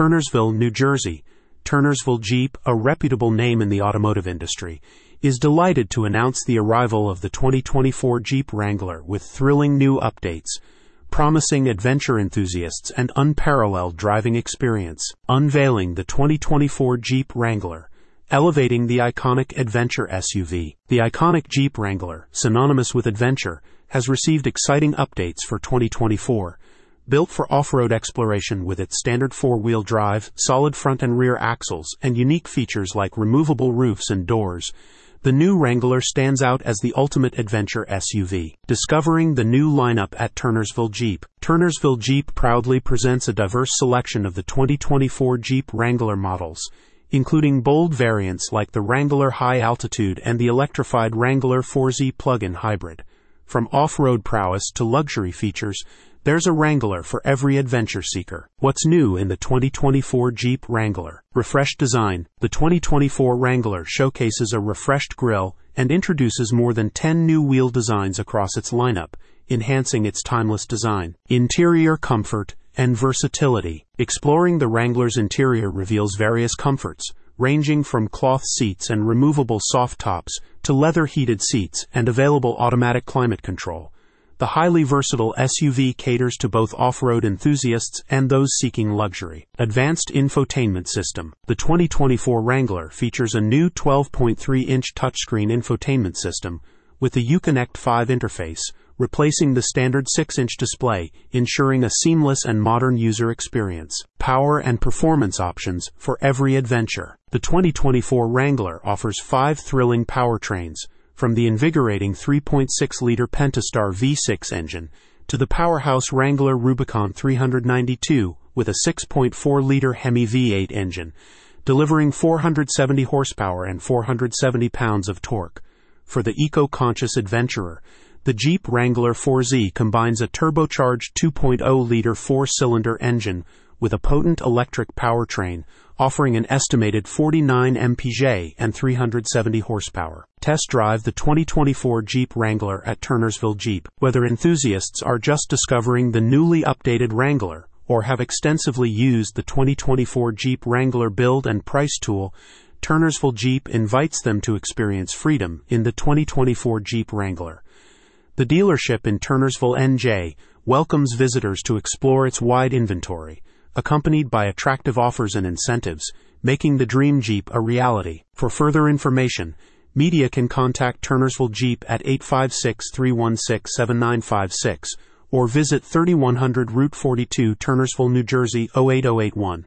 Turnersville, New Jersey, Turnersville Jeep, a reputable name in the automotive industry, is delighted to announce the arrival of the 2024 Jeep Wrangler with thrilling new updates, promising adventure enthusiasts an unparalleled driving experience. Unveiling the 2024 Jeep Wrangler, elevating the iconic adventure SUV. The iconic Jeep Wrangler, synonymous with adventure, has received exciting updates for 2024 Built for off-road exploration with its standard four-wheel drive, solid front and rear axles, and unique features like removable roofs and doors, the new Wrangler stands out as the ultimate adventure SUV. Discovering the new lineup at Turnersville Jeep. Turnersville Jeep proudly presents a diverse selection of the 2024 Jeep Wrangler models, including bold variants like the Wrangler High Altitude and the electrified Wrangler 4xe plug-in hybrid. From off-road prowess to luxury features, there's a Wrangler for every adventure seeker. What's new in the 2024 Jeep Wrangler? Refreshed design. The 2024 Wrangler showcases a refreshed grille and introduces more than 10 new wheel designs across its lineup, enhancing its timeless design. Interior comfort and versatility. Exploring the Wrangler's interior reveals various comforts, ranging from cloth seats and removable soft tops to leather heated seats and available automatic climate control. The highly versatile SUV caters to both off-road enthusiasts and those seeking luxury. Advanced infotainment system. The 2024 Wrangler features a new 12.3-inch touchscreen infotainment system with the Uconnect 5 interface, replacing the standard 6-inch display, ensuring a seamless and modern user experience. Power and performance options for every adventure. The 2024 Wrangler offers five thrilling powertrains from the invigorating 3.6 liter Pentastar V6 engine to the powerhouse Wrangler Rubicon 392 with a 6.4 liter Hemi V8 engine, delivering 470 horsepower and 470 pounds of torque. For the eco conscious adventurer, the Jeep Wrangler 4xe combines a turbocharged 2.0 liter four cylinder engine with a potent electric powertrain offering an estimated 49 mpg and 370 horsepower. Test drive the 2024 Jeep Wrangler at Turnersville Jeep. Whether enthusiasts are just discovering the newly updated Wrangler or have extensively used the 2024 Jeep Wrangler build and price tool, Turnersville Jeep invites them to experience freedom in the 2024 Jeep Wrangler. The dealership in Turnersville, NJ, welcomes visitors to explore its wide inventory accompanied by attractive offers and incentives, making the Dream Jeep a reality. For further information, media can contact Turnersville Jeep at 856 316 7956 or visit 3100 Route 42, Turnersville, New Jersey 08081.